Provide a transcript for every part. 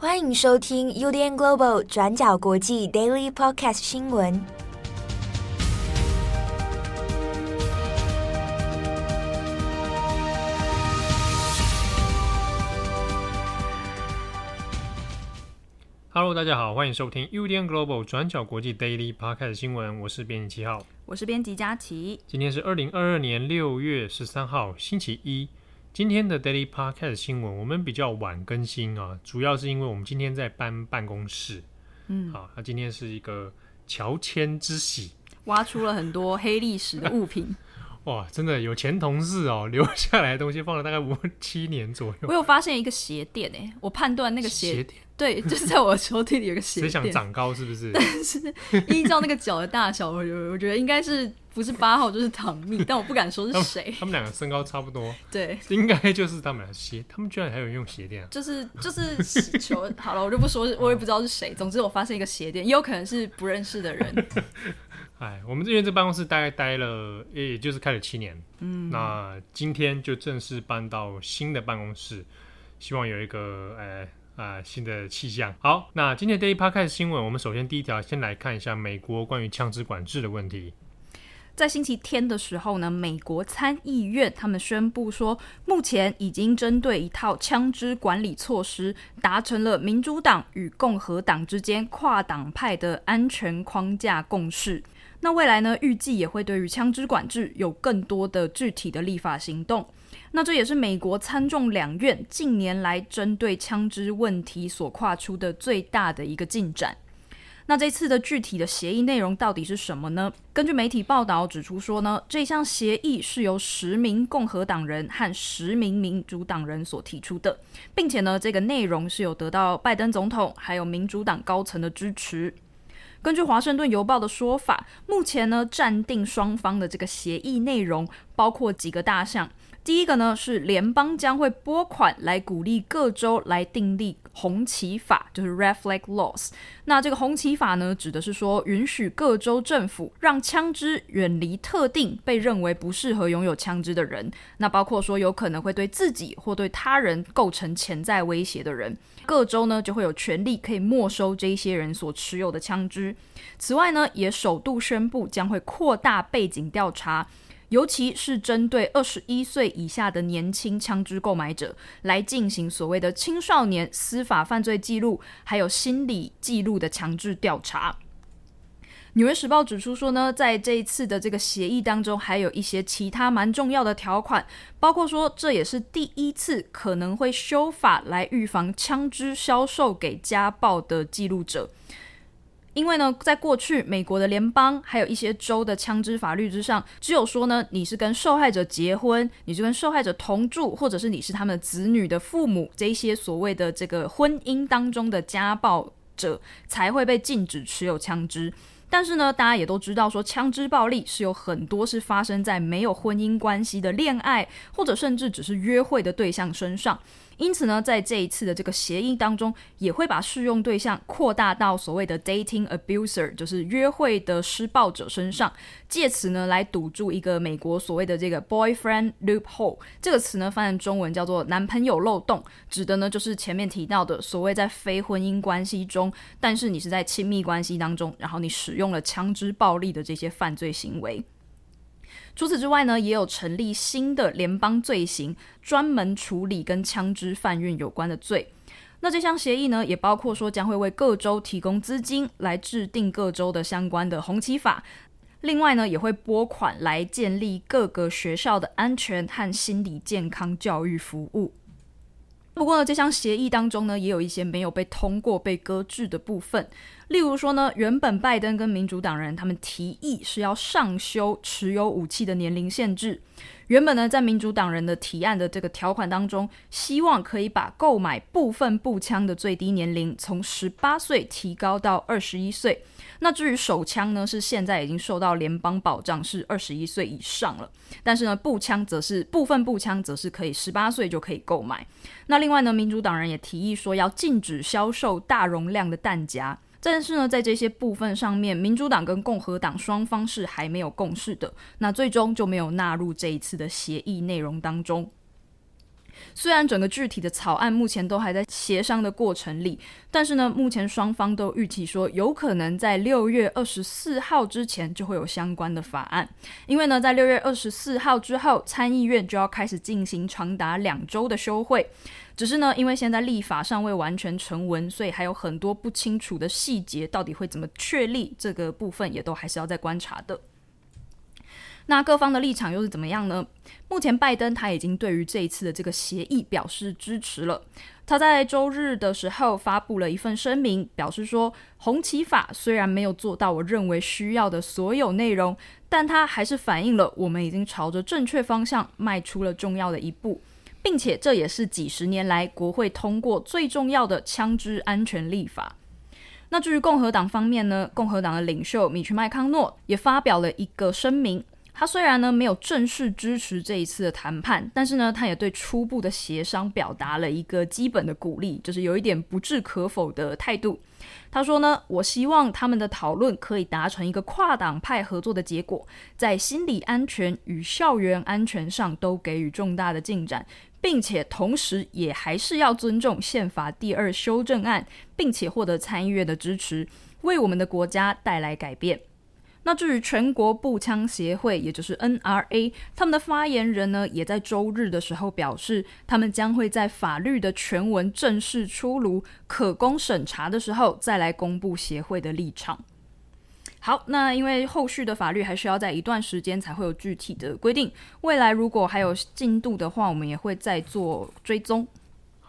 欢迎收听 UDN Global 转角国际 Daily Podcast 新闻。Hello，大家好，欢迎收听 UDN Global 转角国际 Daily Podcast 新闻。我是编辑七号，我是编辑佳琪。今天是二零二二年六月十三号，星期一。今天的 Daily Podcast 新闻我们比较晚更新啊，主要是因为我们今天在搬办公室。嗯，好，那今天是一个乔迁之喜，挖出了很多黑历史的物品。哇，真的有前同事哦留下来的东西，放了大概五七年左右。我有发现一个鞋垫诶，我判断那个鞋鞋垫对，就是在我的抽屉里有个鞋垫。谁想长高是不是？但是依照那个脚的大小，我我觉得应该是不是八号就是唐蜜，但我不敢说是谁。他们两个身高差不多，对，应该就是他们俩鞋。他们居然还有人用鞋垫啊？就是就是球好了，我就不说，我也不知道是谁。总之我发现一个鞋垫，也有可能是不认识的人。哎，我们这边这办公室大概待了，也就是开了七年。嗯，那今天就正式搬到新的办公室，希望有一个呃啊、呃、新的气象。好，那今天 Daily Podcast 新闻，我们首先第一条先来看一下美国关于枪支管制的问题。在星期天的时候呢，美国参议院他们宣布说，目前已经针对一套枪支管理措施达成了民主党与共和党之间跨党派的安全框架共识。那未来呢，预计也会对于枪支管制有更多的具体的立法行动。那这也是美国参众两院近年来针对枪支问题所跨出的最大的一个进展。那这次的具体的协议内容到底是什么呢？根据媒体报道指出说呢，这项协议是由十名共和党人和十名民主党人所提出的，并且呢，这个内容是有得到拜登总统还有民主党高层的支持。根据《华盛顿邮报》的说法，目前呢，暂定双方的这个协议内容包括几个大项。第一个呢，是联邦将会拨款来鼓励各州来订立红旗法，就是 Red Flag Laws。那这个红旗法呢，指的是说允许各州政府让枪支远离特定被认为不适合拥有枪支的人。那包括说有可能会对自己或对他人构成潜在威胁的人，各州呢就会有权利可以没收这些人所持有的枪支。此外呢，也首度宣布将会扩大背景调查。尤其是针对二十一岁以下的年轻枪支购买者来进行所谓的青少年司法犯罪记录还有心理记录的强制调查。纽约时报指出说呢，在这一次的这个协议当中，还有一些其他蛮重要的条款，包括说这也是第一次可能会修法来预防枪支销售给家暴的记录者。因为呢，在过去，美国的联邦还有一些州的枪支法律之上，只有说呢，你是跟受害者结婚，你是跟受害者同住，或者是你是他们子女的父母，这一些所谓的这个婚姻当中的家暴者，才会被禁止持有枪支。但是呢，大家也都知道，说枪支暴力是有很多是发生在没有婚姻关系的恋爱，或者甚至只是约会的对象身上。因此呢，在这一次的这个协议当中，也会把适用对象扩大到所谓的 dating abuser，就是约会的施暴者身上，借此呢来堵住一个美国所谓的这个 boyfriend loophole。这个词呢翻成中文叫做男朋友漏洞，指的呢就是前面提到的所谓在非婚姻关系中，但是你是在亲密关系当中，然后你使用了枪支暴力的这些犯罪行为。除此之外呢，也有成立新的联邦罪行，专门处理跟枪支贩运有关的罪。那这项协议呢，也包括说将会为各州提供资金来制定各州的相关的红旗法。另外呢，也会拨款来建立各个学校的安全和心理健康教育服务。不过呢，这项协议当中呢，也有一些没有被通过、被搁置的部分。例如说呢，原本拜登跟民主党人他们提议是要上修持有武器的年龄限制。原本呢，在民主党人的提案的这个条款当中，希望可以把购买部分步枪的最低年龄从十八岁提高到二十一岁。那至于手枪呢，是现在已经受到联邦保障，是二十一岁以上了。但是呢，步枪则是部分步枪则是可以十八岁就可以购买。那另外呢，民主党人也提议说要禁止销售大容量的弹夹。但是呢，在这些部分上面，民主党跟共和党双方是还没有共识的，那最终就没有纳入这一次的协议内容当中。虽然整个具体的草案目前都还在协商的过程里，但是呢，目前双方都预期说有可能在六月二十四号之前就会有相关的法案。因为呢，在六月二十四号之后，参议院就要开始进行长达两周的休会。只是呢，因为现在立法尚未完全成文，所以还有很多不清楚的细节，到底会怎么确立，这个部分也都还是要再观察的。那各方的立场又是怎么样呢？目前拜登他已经对于这一次的这个协议表示支持了。他在周日的时候发布了一份声明，表示说，红旗法虽然没有做到我认为需要的所有内容，但它还是反映了我们已经朝着正确方向迈出了重要的一步，并且这也是几十年来国会通过最重要的枪支安全立法。那至于共和党方面呢？共和党的领袖米奇麦康诺也发表了一个声明。他虽然呢没有正式支持这一次的谈判，但是呢，他也对初步的协商表达了一个基本的鼓励，就是有一点不置可否的态度。他说呢，我希望他们的讨论可以达成一个跨党派合作的结果，在心理安全与校园安全上都给予重大的进展，并且同时也还是要尊重宪法第二修正案，并且获得参议院的支持，为我们的国家带来改变。那至于全国步枪协会，也就是 NRA，他们的发言人呢，也在周日的时候表示，他们将会在法律的全文正式出炉、可供审查的时候，再来公布协会的立场。好，那因为后续的法律还需要在一段时间才会有具体的规定，未来如果还有进度的话，我们也会再做追踪。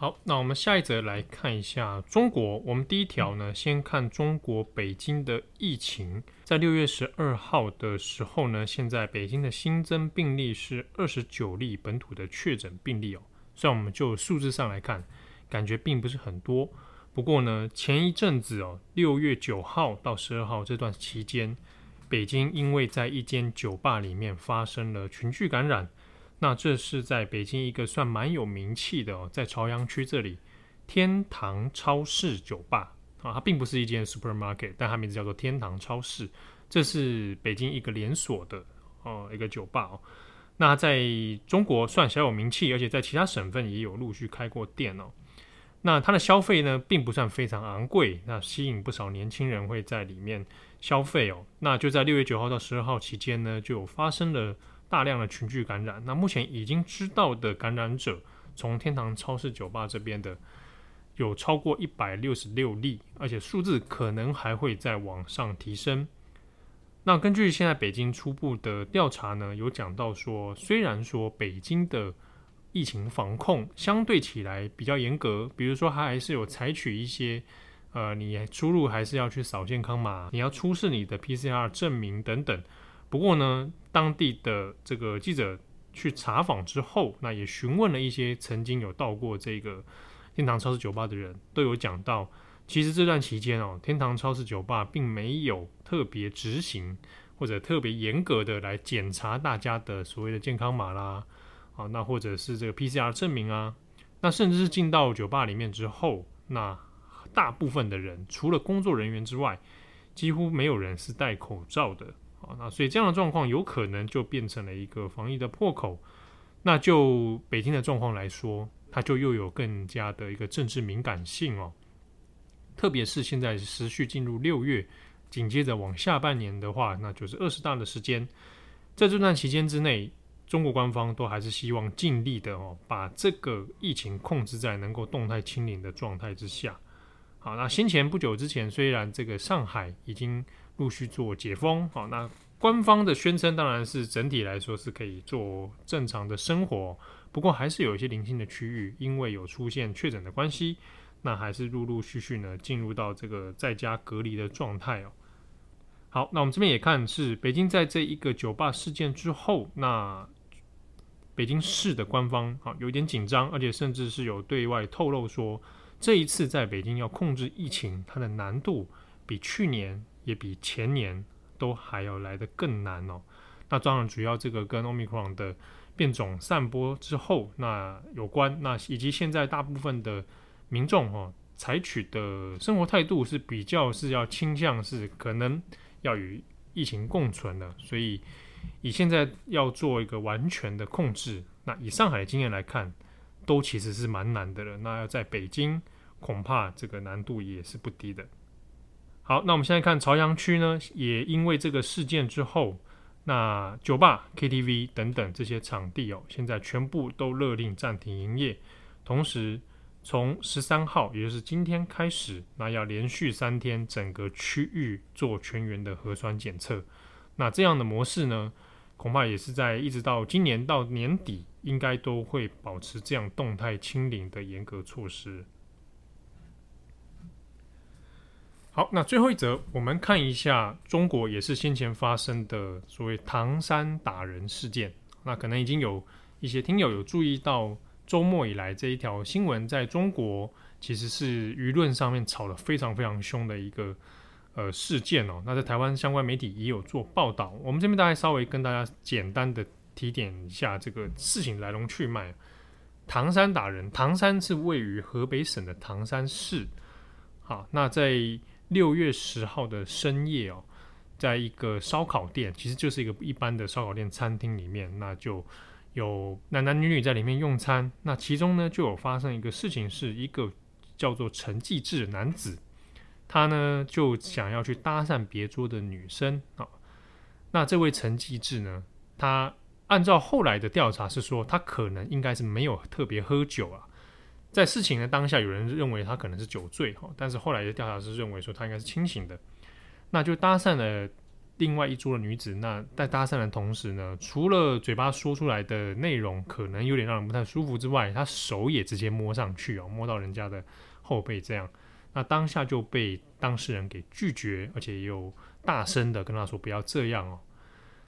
好，那我们下一则来看一下中国。我们第一条呢，先看中国北京的疫情。在六月十二号的时候呢，现在北京的新增病例是二十九例本土的确诊病例哦。虽然我们就数字上来看，感觉并不是很多。不过呢，前一阵子哦，六月九号到十二号这段期间，北京因为在一间酒吧里面发生了群聚感染。那这是在北京一个算蛮有名气的哦，在朝阳区这里，天堂超市酒吧啊，它并不是一间 supermarket，但它名字叫做天堂超市。这是北京一个连锁的哦一个酒吧哦。那在中国算小有名气，而且在其他省份也有陆续开过店哦。那它的消费呢，并不算非常昂贵，那吸引不少年轻人会在里面消费哦。那就在六月九号到十二号期间呢，就发生了。大量的群聚感染，那目前已经知道的感染者，从天堂超市酒吧这边的有超过一百六十六例，而且数字可能还会再往上提升。那根据现在北京初步的调查呢，有讲到说，虽然说北京的疫情防控相对起来比较严格，比如说它还是有采取一些，呃，你出入还是要去扫健康码，你要出示你的 PCR 证明等等。不过呢，当地的这个记者去查访之后，那也询问了一些曾经有到过这个天堂超市酒吧的人，都有讲到，其实这段期间哦，天堂超市酒吧并没有特别执行或者特别严格的来检查大家的所谓的健康码啦，啊，那或者是这个 PCR 证明啊，那甚至是进到酒吧里面之后，那大部分的人除了工作人员之外，几乎没有人是戴口罩的。啊，那所以这样的状况有可能就变成了一个防疫的破口。那就北京的状况来说，它就又有更加的一个政治敏感性哦。特别是现在持续进入六月，紧接着往下半年的话，那就是二十大的时间。在这段期间之内，中国官方都还是希望尽力的哦，把这个疫情控制在能够动态清零的状态之下。好，那先前不久之前，虽然这个上海已经陆续做解封，好，那官方的宣称当然是整体来说是可以做正常的生活，不过还是有一些零星的区域，因为有出现确诊的关系，那还是陆陆续续呢进入到这个在家隔离的状态哦。好，那我们这边也看是北京在这一个酒吧事件之后，那北京市的官方啊有点紧张，而且甚至是有对外透露说，这一次在北京要控制疫情，它的难度比去年。也比前年都还要来得更难哦。那当然，主要这个跟 Omicron 的变种散播之后那有关，那以及现在大部分的民众哈采取的生活态度是比较是要倾向是可能要与疫情共存的，所以以现在要做一个完全的控制，那以上海的经验来看，都其实是蛮难的了。那要在北京，恐怕这个难度也是不低的。好，那我们现在看朝阳区呢，也因为这个事件之后，那酒吧、KTV 等等这些场地哦，现在全部都勒令暂停营业。同时，从十三号，也就是今天开始，那要连续三天整个区域做全员的核酸检测。那这样的模式呢，恐怕也是在一直到今年到年底，应该都会保持这样动态清零的严格措施。好，那最后一则，我们看一下中国也是先前发生的所谓唐山打人事件。那可能已经有一些听友有注意到，周末以来这一条新闻在中国其实是舆论上面吵得非常非常凶的一个呃事件哦。那在台湾相关媒体也有做报道，我们这边大概稍微跟大家简单的提点一下这个事情来龙去脉。唐山打人，唐山是位于河北省的唐山市。好，那在六月十号的深夜哦，在一个烧烤店，其实就是一个一般的烧烤店餐厅里面，那就有男男女女在里面用餐。那其中呢，就有发生一个事情，是一个叫做陈继志的男子，他呢就想要去搭讪别桌的女生啊。那这位陈继志呢，他按照后来的调查是说，他可能应该是没有特别喝酒啊。在事情的当下，有人认为他可能是酒醉哈，但是后来的调查是认为说他应该是清醒的，那就搭讪了另外一桌的女子。那在搭讪的同时呢，除了嘴巴说出来的内容可能有点让人不太舒服之外，他手也直接摸上去哦，摸到人家的后背这样。那当下就被当事人给拒绝，而且又大声的跟他说不要这样哦。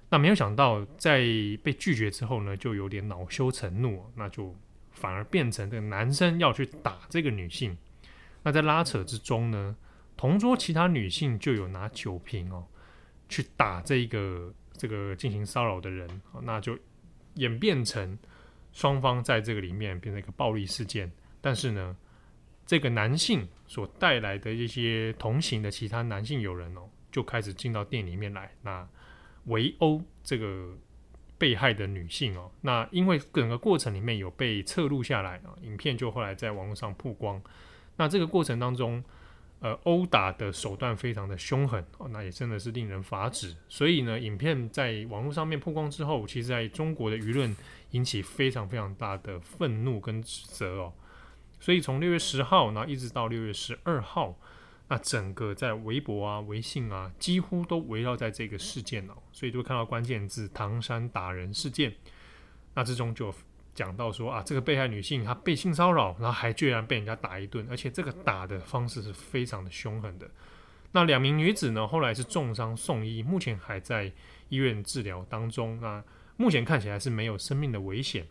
那没有想到在被拒绝之后呢，就有点恼羞成怒，那就。反而变成这个男生要去打这个女性，那在拉扯之中呢，同桌其他女性就有拿酒瓶哦去打这个这个进行骚扰的人，那就演变成双方在这个里面变成一个暴力事件。但是呢，这个男性所带来的一些同行的其他男性友人哦，就开始进到店里面来，那围殴这个。被害的女性哦，那因为整个过程里面有被侧录下来啊，影片就后来在网络上曝光。那这个过程当中，呃，殴打的手段非常的凶狠哦，那也真的是令人发指。所以呢，影片在网络上面曝光之后，其实在中国的舆论引起非常非常大的愤怒跟指责哦。所以从六月十号，那一直到六月十二号。那整个在微博啊、微信啊，几乎都围绕在这个事件哦，所以就会看到关键字“唐山打人事件”。那之中就讲到说啊，这个被害女性她被性骚扰，然后还居然被人家打一顿，而且这个打的方式是非常的凶狠的。那两名女子呢，后来是重伤送医，目前还在医院治疗当中。那目前看起来是没有生命的危险。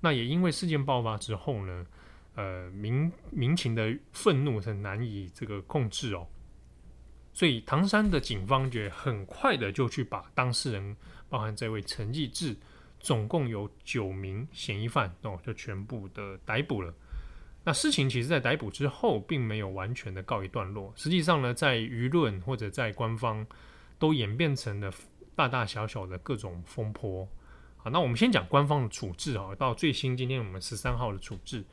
那也因为事件爆发之后呢，呃，民民情的愤怒是难以这个控制哦，所以唐山的警方觉得很快的就去把当事人，包含这位陈继志，总共有九名嫌疑犯哦，就全部的逮捕了。那事情其实，在逮捕之后，并没有完全的告一段落。实际上呢，在舆论或者在官方，都演变成了大大小小的各种风波。好，那我们先讲官方的处置啊，到最新今天我们十三号的处置。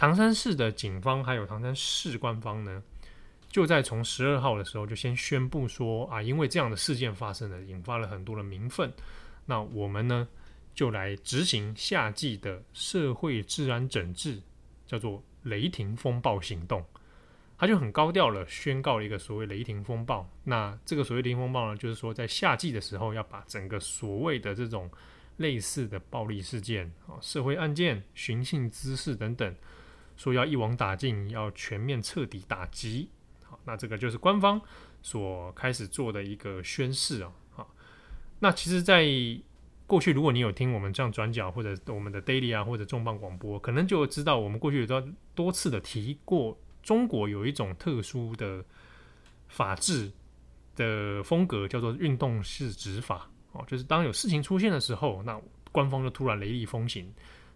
唐山市的警方还有唐山市官方呢，就在从十二号的时候就先宣布说啊，因为这样的事件发生了，引发了很多的民愤，那我们呢就来执行夏季的社会治安整治，叫做雷霆风暴行动。他就很高调了，宣告了一个所谓雷霆风暴。那这个所谓雷霆风暴呢，就是说在夏季的时候要把整个所谓的这种类似的暴力事件啊、社会案件、寻衅滋事等等。说要一网打尽，要全面彻底打击。好，那这个就是官方所开始做的一个宣示啊。好，那其实，在过去，如果你有听我们这样转角或者我们的 Daily 啊，或者重磅广播，可能就知道我们过去有多多次的提过，中国有一种特殊的法治的风格，叫做运动式执法。哦，就是当有事情出现的时候，那官方就突然雷厉风行。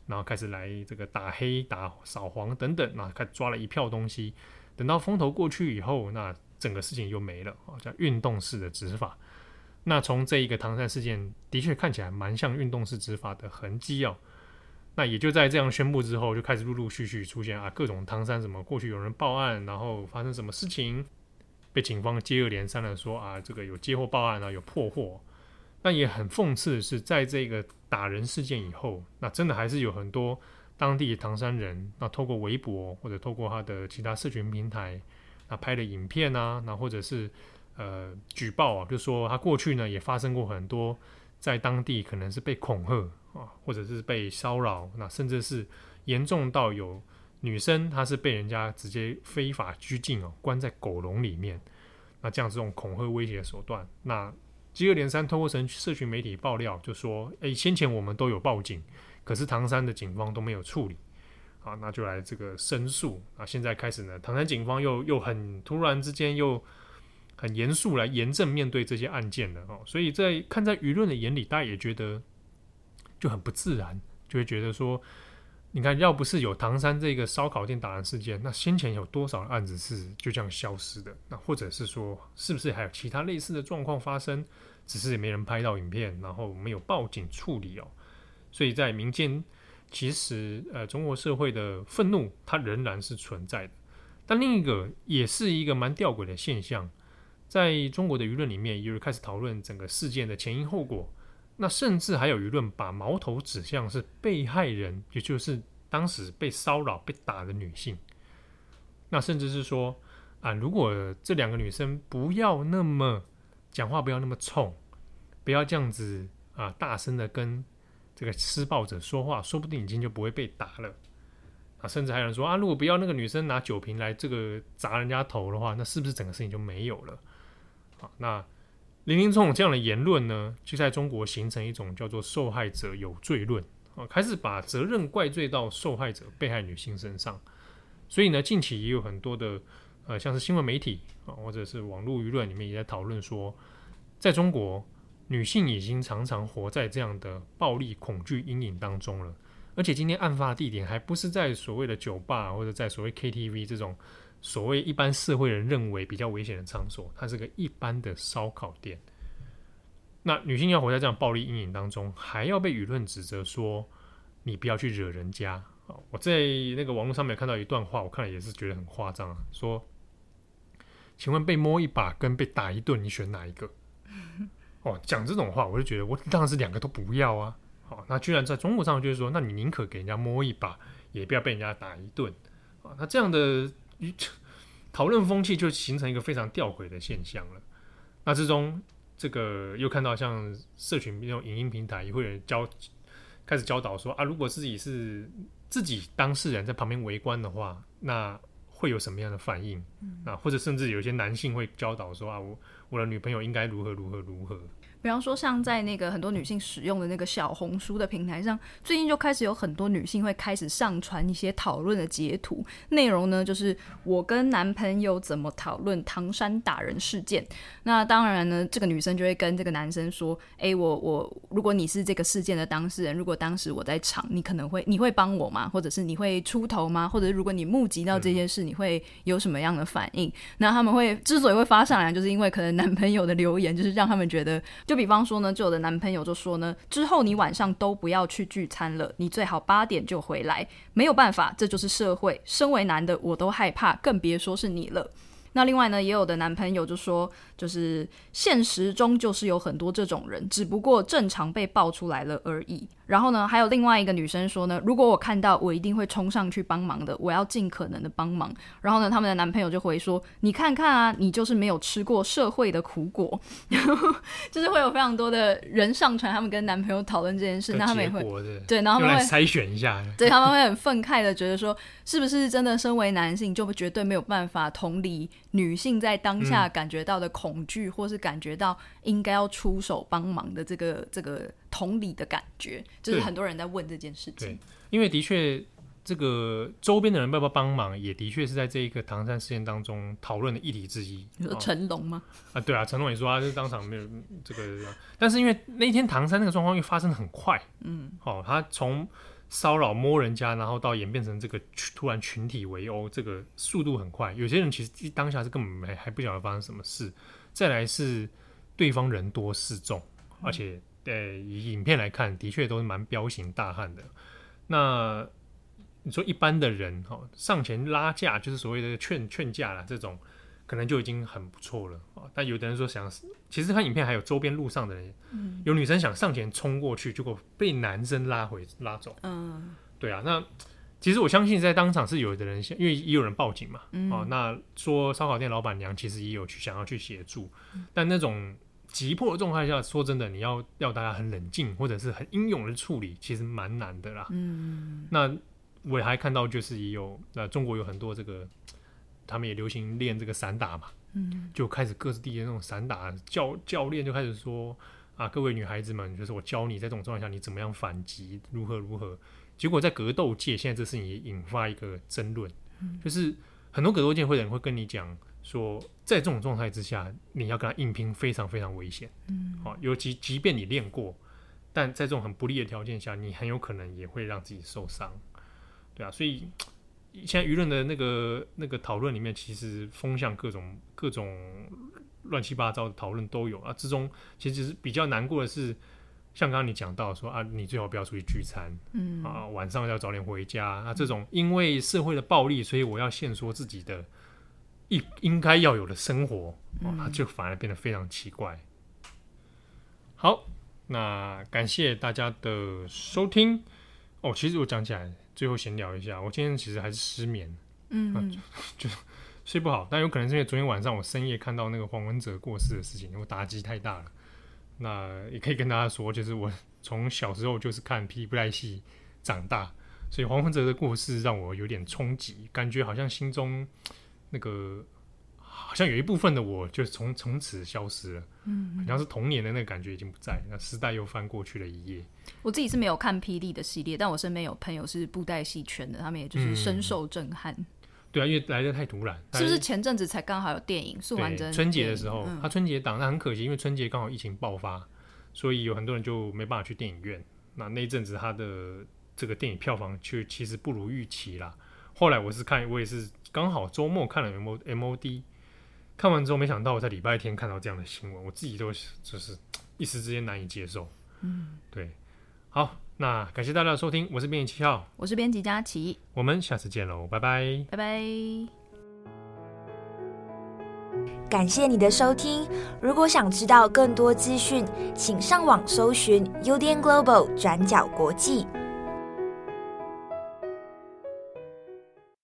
然后开始来这个打黑、打扫黄等等，那开始抓了一票东西。等到风头过去以后，那整个事情又没了啊，叫运动式的执法。那从这一个唐山事件，的确看起来蛮像运动式执法的痕迹哦。那也就在这样宣布之后，就开始陆陆续续出现啊各种唐山什么过去有人报案，然后发生什么事情，被警方接二连三的说啊这个有接获报案啊有破获。那也很讽刺的是，在这个打人事件以后，那真的还是有很多当地唐山人，那透过微博或者透过他的其他社群平台，那拍的影片啊，那或者是呃举报啊，就说他过去呢也发生过很多在当地可能是被恐吓。啊，或者是被骚扰，那甚至是严重到有女生，她是被人家直接非法拘禁哦，关在狗笼里面。那这样这种恐吓威胁的手段，那接二连三透过社社群媒体爆料，就说，诶、先前我们都有报警，可是唐山的警方都没有处理。啊，那就来这个申诉。啊，现在开始呢，唐山警方又又很突然之间又很严肃来严正面对这些案件了哦。所以在看在舆论的眼里，大家也觉得。就很不自然，就会觉得说，你看，要不是有唐山这个烧烤店打人事件，那先前有多少案子是就这样消失的？那或者是说，是不是还有其他类似的状况发生，只是也没人拍到影片，然后没有报警处理哦？所以在民间，其实呃，中国社会的愤怒它仍然是存在的。但另一个也是一个蛮吊诡的现象，在中国的舆论里面，有人开始讨论整个事件的前因后果。那甚至还有舆论把矛头指向是被害人，也就是当时被骚扰、被打的女性。那甚至是说啊，如果这两个女生不要那么讲话，不要那么冲，不要这样子啊，大声的跟这个施暴者说话，说不定已经就不会被打了。啊，甚至还有人说啊，如果不要那个女生拿酒瓶来这个砸人家头的话，那是不是整个事情就没有了？好，那。林林总总这样的言论呢，就在中国形成一种叫做“受害者有罪论”啊，开始把责任怪罪到受害者、被害女性身上。所以呢，近期也有很多的呃，像是新闻媒体啊，或者是网络舆论里面也在讨论说，在中国，女性已经常常活在这样的暴力恐惧阴影当中了。而且今天案发地点还不是在所谓的酒吧，或者在所谓 KTV 这种。所谓一般社会人认为比较危险的场所，它是个一般的烧烤店。那女性要活在这样暴力阴影当中，还要被舆论指责说你不要去惹人家啊！我在那个网络上面看到一段话，我看了也是觉得很夸张啊。说，请问被摸一把跟被打一顿，你选哪一个？哦，讲这种话，我就觉得我当然是两个都不要啊！好，那居然在中国上就是说，那你宁可给人家摸一把，也不要被人家打一顿啊！那这样的。讨论风气就形成一个非常吊诡的现象了。那之中，这个又看到像社群那种影音平台，也会有教开始教导说啊，如果自己是自己当事人在旁边围观的话，那会有什么样的反应？嗯、啊，或者甚至有些男性会教导说啊，我我的女朋友应该如何如何如何。比方说，像在那个很多女性使用的那个小红书的平台上，最近就开始有很多女性会开始上传一些讨论的截图，内容呢就是我跟男朋友怎么讨论唐山打人事件。那当然呢，这个女生就会跟这个男生说：“诶，我我如果你是这个事件的当事人，如果当时我在场，你可能会你会帮我吗？或者是你会出头吗？或者如果你目击到这件事，你会有什么样的反应？”那他们会之所以会发上来，就是因为可能男朋友的留言就是让他们觉得就。比方说呢，就我的男朋友就说呢，之后你晚上都不要去聚餐了，你最好八点就回来。没有办法，这就是社会。身为男的，我都害怕，更别说是你了。那另外呢，也有的男朋友就说，就是现实中就是有很多这种人，只不过正常被爆出来了而已。然后呢，还有另外一个女生说呢，如果我看到，我一定会冲上去帮忙的，我要尽可能的帮忙。然后呢，他们的男朋友就回说，你看看啊，你就是没有吃过社会的苦果，就是会有非常多的人上传他们跟男朋友讨论这件事，那他们也会对，然后他们会筛选一下，对，他们会很愤慨的觉得说，是不是真的身为男性就绝对没有办法同理女性在当下感觉到的恐惧，嗯、或是感觉到应该要出手帮忙的这个这个。同理的感觉，就是很多人在问这件事情。因为的确，这个周边的人要不要帮忙，也的确是在这一个唐山事件当中讨论的议题之一。你说成龙吗？啊，对啊，成龙也说他就是当场没有这个，但是因为那天唐山那个状况又发生的很快，嗯，哦，他从骚扰摸人家，然后到演变成这个突然群体围殴，这个速度很快。有些人其实当下是根本没还不晓得发生什么事。再来是对方人多势众，而且。对，以影片来看，的确都是蛮彪形大汉的。那你说一般的人哈，上前拉架就是所谓的劝劝架啦，这种可能就已经很不错了啊。但有的人说想，其实看影片还有周边路上的人，嗯、有女生想上前冲过去，结果被男生拉回拉走。嗯，对啊。那其实我相信在当场是有的人，因为也有人报警嘛。嗯。哦，那说烧烤店老板娘其实也有去想要去协助，嗯、但那种。急迫的状态下，说真的，你要要大家很冷静，或者是很英勇的处理，其实蛮难的啦。嗯，那我还看到就是也有，那中国有很多这个，他们也流行练这个散打嘛。嗯，就开始各自地的那种散打教教练就开始说啊，各位女孩子们，就是我教你在这种状态下你怎么样反击，如何如何。结果在格斗界，现在这事情也引发一个争论，嗯，就是很多格斗界会的人会跟你讲。说在这种状态之下，你要跟他硬拼，非常非常危险。嗯，好，尤其即便你练过，但在这种很不利的条件下，你很有可能也会让自己受伤。对啊，所以现在舆论的那个那个讨论里面，其实风向各种各种乱七八糟的讨论都有啊。之中其实是比较难过的是，像刚刚你讲到说啊，你最好不要出去聚餐，嗯啊，晚上要早点回家啊。这种因为社会的暴力，所以我要限缩自己的。应应该要有的生活，哦，它就反而变得非常奇怪。嗯、好，那感谢大家的收听。哦，其实我讲起来，最后闲聊一下，我今天其实还是失眠，嗯，就，就睡不好。但有可能是因为昨天晚上我深夜看到那个黄文哲过世的事情，我打击太大了。那也可以跟大家说，就是我从小时候就是看霹雳布袋戏长大，所以黄文哲的过世让我有点冲击，感觉好像心中。那个好像有一部分的我就从从此消失了，嗯，好像是童年的那个感觉已经不在，那时代又翻过去了一页。我自己是没有看霹雳的系列，但我身边有朋友是布袋戏圈的，他们也就是深受震撼。嗯、对啊，因为来的太突然，是不是前阵子才刚好有电影《素还真》春节的时候，嗯、他春节档，那很可惜，因为春节刚好疫情爆发，所以有很多人就没办法去电影院。那那一阵子他的这个电影票房却其实不如预期啦。后来我是看，我也是。刚好周末看了 M O M O D，看完之后没想到我在礼拜天看到这样的新闻，我自己都就是一时之间难以接受。嗯，对，好，那感谢大家的收听，我是编辑七号，我是编辑佳琪，我们下次见喽，拜拜，拜拜。感谢你的收听，如果想知道更多资讯，请上网搜寻 UDN Global 转角国际。